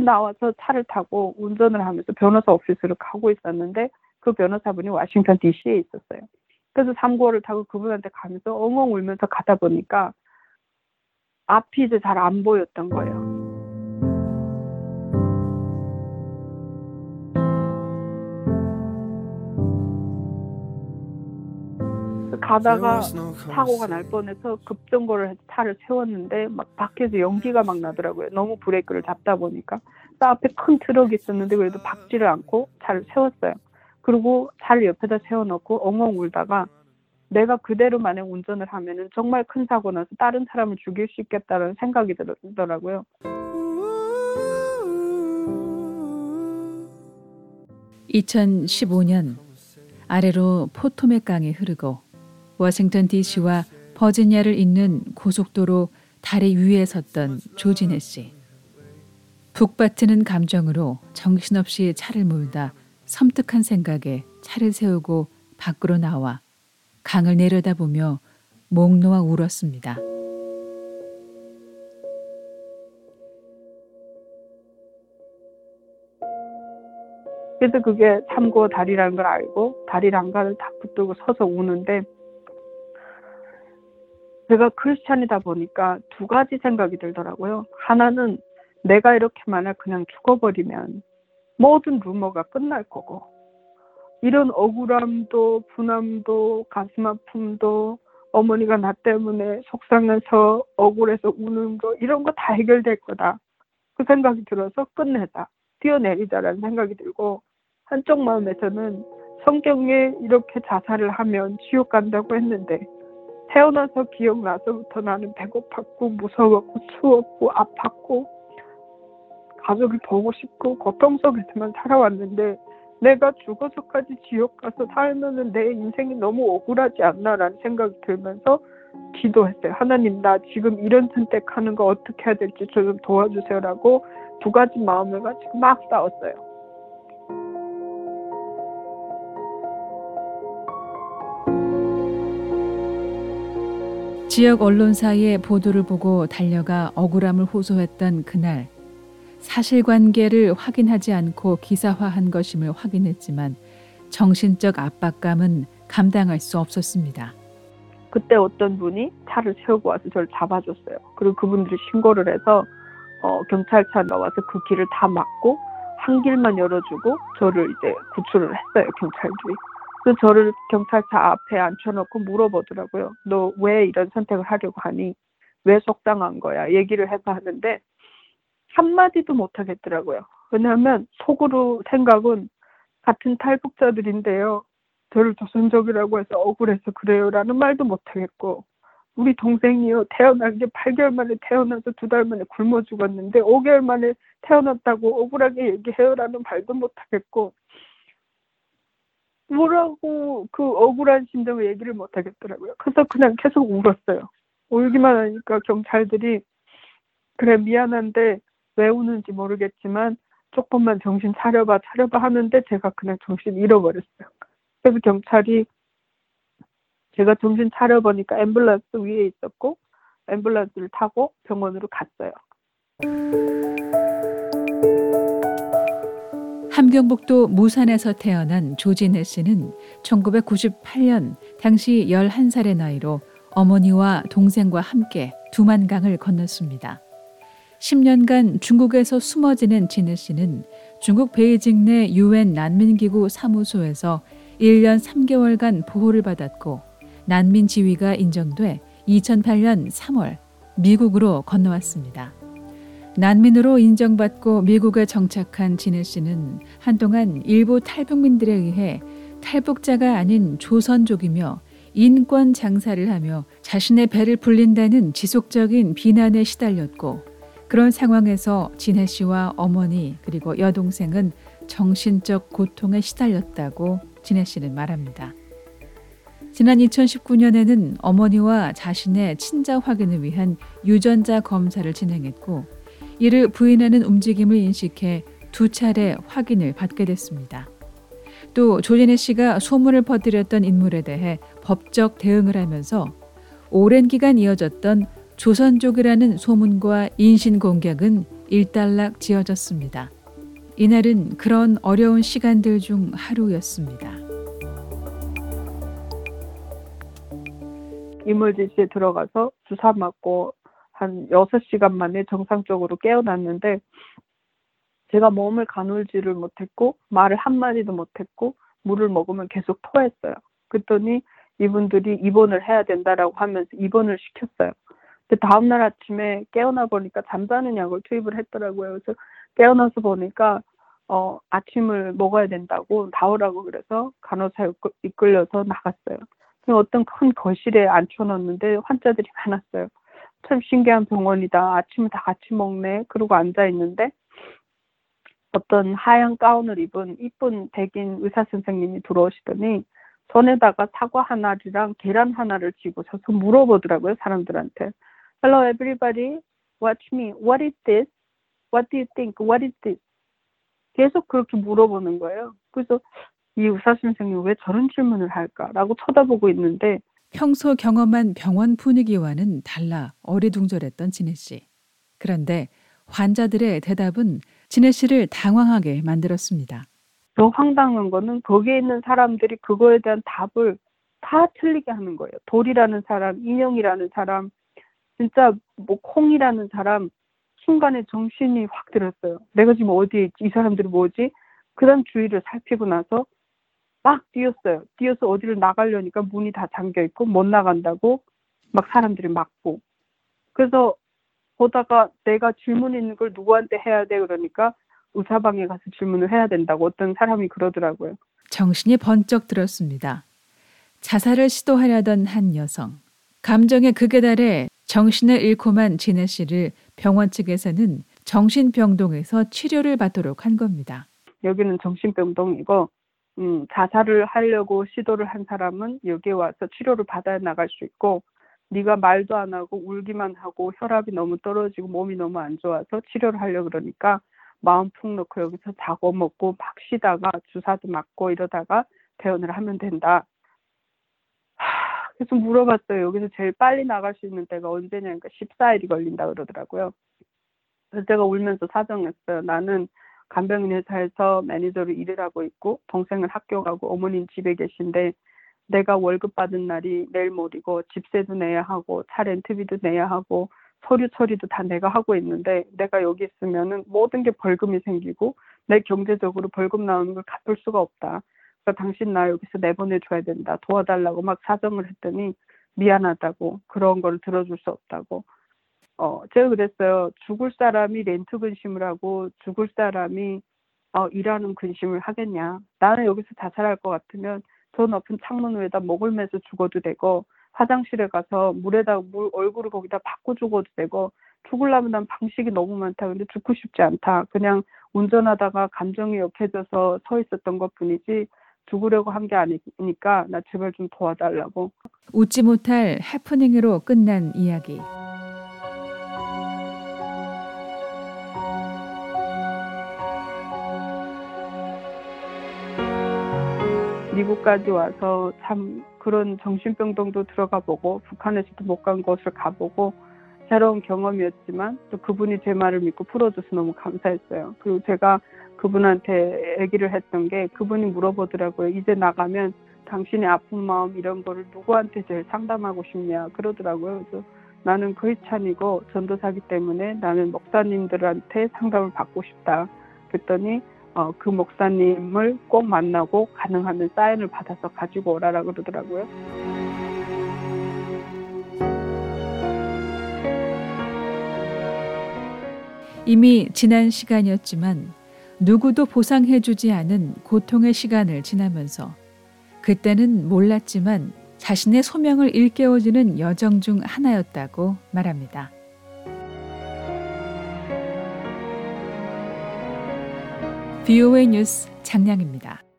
나와서 차를 타고 운전을 하면서 변호사 오피스를 가고 있었는데 그 변호사분이 워싱턴 DC에 있었어요. 그래서 3구호를 타고 그분한테 가면서 엉엉 울면서 가다 보니까 앞이 이제 잘 안 보였던 거예요. 가다가 사고가 날 뻔해서 급정거를 해서 차를 세웠는데 막 밖에서 연기가 막 나더라고요. 너무 브레이크를 잡다 보니까. 또 앞에 큰 트럭이 있었는데 그래도 박지를 않고 차를 세웠어요. 그리고 차를 옆에다 세워놓고 엉엉 울다가 내가 그대로 만약 운전을 하면은 정말 큰 사고 나서 다른 사람을 죽일 수 있겠다는 생각이 들더라고요. (2015년) 아래로 포토맥 강이 흐르고 워싱턴 DC와 버지니아를 잇는 고속도로 다리 위에 섰던 조진혜 씨. 북받치는 감정으로 정신없이 차를 몰다 섬뜩한 생각에 차를 세우고 밖으로 나와 강을 내려다보며 목 놓아 울었습니다. 그래서 그게 참고 다리라는 걸 알고 다리 랑가를 다 붙들고 서서 우는데 제가 크리스찬이다 보니까 두 가지 생각이 들더라고요. 하나는 내가 이렇게 만약 그냥 죽어버리면 모든 루머가 끝날 거고 이런 억울함도 분함도 가슴 아픔도 어머니가 나 때문에 속상해서 억울해서 우는 거 이런 거 다 해결될 거다. 그 생각이 들어서 끝내자. 뛰어내리자라는 생각이 들고 한쪽 마음에서는 성경에 이렇게 자살을 하면 지옥 간다고 했는데 태어나서 기억나서부터 나는 배고팠고 무서웠고 추웠고 아팠고 가족을 보고 싶고 고통 속에서만 살아왔는데 내가 죽어서까지 지옥 가서 살면은 내 인생이 너무 억울하지 않나라는 생각이 들면서 기도했어요. 하나님 나 지금 이런 선택하는 거 어떻게 해야 될지 저 좀 도와주세요라고 두 가지 마음을 가지고 막 싸웠어요. 지역 언론사의 보도를 보고 달려가 억울함을 호소했던 그날 사실관계를 확인하지 않고 기사화한 것임을 확인했지만 정신적 압박감은 감당할 수 없었습니다. 그때 어떤 분이 차를 세우고 와서 저를 잡아줬어요. 그리고 그분들이 신고를 해서 어, 경찰차 나와서 그 길을 다 막고 한 길만 열어주고 저를 이제 구출을 했어요 경찰들이. 그 저를 경찰차 앞에 앉혀놓고 물어보더라고요. 너 왜 이런 선택을 하려고 하니? 왜 속상한 거야? 얘기를 해서 하는데 한마디도 못 하겠더라고요. 왜냐하면 속으로 생각은 같은 탈북자들인데요. 저를 조선족이라고 해서 억울해서 그래요라는 말도 못 하겠고 우리 동생이요 태어난 게 8개월 만에 태어나서 두 달 만에 굶어 죽었는데 5개월 만에 태어났다고 억울하게 얘기해요라는 말도 못 하겠고 뭐라고 그 억울한 심정을 얘기를 못 하겠더라고요. 그래서 그냥 계속 울었어요. 울기만 하니까 경찰들이 그래 미안한데 왜 우는지 모르겠지만 조금만 정신 차려봐 차려봐 하는데 제가 그냥 정신 잃어버렸어요. 그래서 경찰이 제가 정신 차려보니까 앰뷸런스 위에 있었고 앰뷸런스를 타고 병원으로 갔어요. 함경북도 무산에서 태어난 조진혜 씨는 1998년 당시 11살의 나이로 어머니와 동생과 함께 두만강을 건넜습니다. 10년간 중국에서 숨어 지낸 진혜 씨는 중국 베이징 내 유엔 난민기구 사무소에서 1년 3개월간 보호를 받았고 난민 지위가 인정돼 2008년 3월 미국으로 건너왔습니다. 난민으로 인정받고 미국에 정착한 진해 씨는 한동안 일부 탈북민들에 의해 탈북자가 아닌 조선족이며 인권 장사를 하며 자신의 배를 불린다는 지속적인 비난에 시달렸고 그런 상황에서 진해 씨와 어머니 그리고 여동생은 정신적 고통에 시달렸다고 진해 씨는 말합니다. 지난 2019년에는 어머니와 자신의 친자 확인을 위한 유전자 검사를 진행했고 이를 부인하는 움직임을 인식해 두 차례 확인을 받게 됐습니다. 또 조진혜 씨가 소문을 퍼뜨렸던 인물에 대해 법적 대응을 하면서 오랜 기간 이어졌던 조선족이라는 소문과 인신 공격은 일단락 지어졌습니다. 이날은 그런 어려운 시간들 중 하루였습니다. 이물질실에 들어가서 주사 맞고 한 6시간 만에 정상적으로 깨어났는데 제가 몸을 가눌지를 못했고 말을 한마디도 못했고 물을 먹으면 계속 토했어요. 그랬더니 이분들이 입원을 해야 된다라고 하면서 입원을 시켰어요. 근데 다음날 아침에 깨어나 보니까 잠자는 약을 투입을 했더라고요. 그래서 깨어나서 보니까 어, 아침을 먹어야 된다고 나오라고 그래서 간호사 이끌려서 나갔어요. 어떤 큰 거실에 앉혀놨는데 환자들이 많았어요. 참 신기한 병원이다. 아침을 다 같이 먹네. 그러고 앉아 있는데 어떤 하얀 가운을 입은 이쁜 백인 의사 선생님이 들어오시더니 손에다가 사과 하나랑 계란 하나를 쥐고 서서 물어보더라고요 사람들한테. Hello everybody, watch me. What is this? What do you think? What is this? 계속 그렇게 물어보는 거예요. 그래서 이 의사 선생님 왜 저런 질문을 할까라고 쳐다보고 있는데 평소 경험한 병원 분위기와는 달라 어리둥절했던 진혜 씨. 그런데 환자들의 대답은 진혜 씨를 당황하게 만들었습니다. 더 황당한 거는 거기에 있는 사람들이 그거에 대한 답을 다 틀리게 하는 거예요. 돌이라는 사람, 인형이라는 사람, 진짜 뭐 콩이라는 사람 순간에 정신이 확 들었어요. 내가 지금 어디에 있지? 이 사람들이 뭐지? 그다음 주위를 살피고 나서 막 뛰었어요. 뛰어서 어디를 나가려니까 문이 다 잠겨 있고 못 나간다고 막 사람들이 막고. 그래서 보다가 내가 질문 있는 걸 누구한테 해야 돼 그러니까 의사방에 가서 질문을 해야 된다고 어떤 사람이 그러더라고요. 정신이 번쩍 들었습니다. 자살을 시도하려던 한 여성. 감정의 극에 달해 정신을 잃고만 진혜 씨를 병원 측에서는 정신병동에서 치료를 받도록 한 겁니다. 여기는 정신병동이고 음, 자살을 하려고 시도를 한 사람은 여기에 와서 치료를 받아 나갈 수 있고 네가 말도 안 하고 울기만 하고 혈압이 너무 떨어지고 몸이 너무 안 좋아서 치료를 하려 그러니까 마음 푹 놓고 여기서 자고 먹고 막 쉬다가 주사도 맞고 이러다가 퇴원을 하면 된다. 하, 그래서 물어봤어요. 여기서 제일 빨리 나갈 수 있는 때가 언제냐니까 14일이 걸린다 그러더라고요. 그래서 제가 울면서 사정했어요. 나는 간병인 회사에서 매니저로 일을 하고 있고 동생은 학교 가고 어머니는 집에 계신데 내가 월급 받은 날이 내일 모이고 집세도 내야 하고 차 렌트비도 내야 하고 서류 처리도 다 내가 하고 있는데 내가 여기 있으면은 모든 게 벌금이 생기고 내 경제적으로 벌금 나오는 걸 갚을 수가 없다. 그러니까 당신 나 여기서 내보내줘야 된다. 도와달라고 막 사정을 했더니 미안하다고 그런 걸 들어줄 수 없다고 어, 제가 그랬어요. 죽을 사람이 렌트 근심을 하고 죽을 사람이 어, 일하는 근심을 하겠냐. 나는 여기서 자살할 것 같으면 저 높은 창문 위에다 목을 매서 죽어도 되고 화장실에 가서 물에다 물 얼굴을 거기다 받고 죽어도 되고 죽을라면 난 방식이 너무 많다. 근데 죽고 싶지 않다. 그냥 운전하다가 감정이 역해져서 서 있었던 것 뿐이지 죽으려고 한 게 아니니까 나 제발 좀 도와달라고. 웃지 못할 해프닝으로 끝난 이야기. 미국까지 와서 참 그런 정신병동도 들어가 보고 북한에서도 못 간 곳을 가보고 새로운 경험이었지만 또 그분이 제 말을 믿고 풀어줘서 너무 감사했어요. 그리고 제가 그분한테 얘기를 했던 게 그분이 물어보더라고요. 이제 나가면 당신의 아픈 마음 이런 거를 누구한테 제일 상담하고 싶냐 그러더라고요. 그래서 나는 크리찬이고 전도사기 때문에 나는 목사님들한테 상담을 받고 싶다. 그랬더니 어, 그 목사님을 꼭 만나고 가능하면 사인을 받아서 가지고 오라라 그러더라고요. 이미 지난 시간이었지만 누구도 보상해주지 않은 고통의 시간을 지나면서 그때는 몰랐지만 자신의 소명을 일깨워주는 여정 중 하나였다고 말합니다. VOA 뉴스 장량입니다.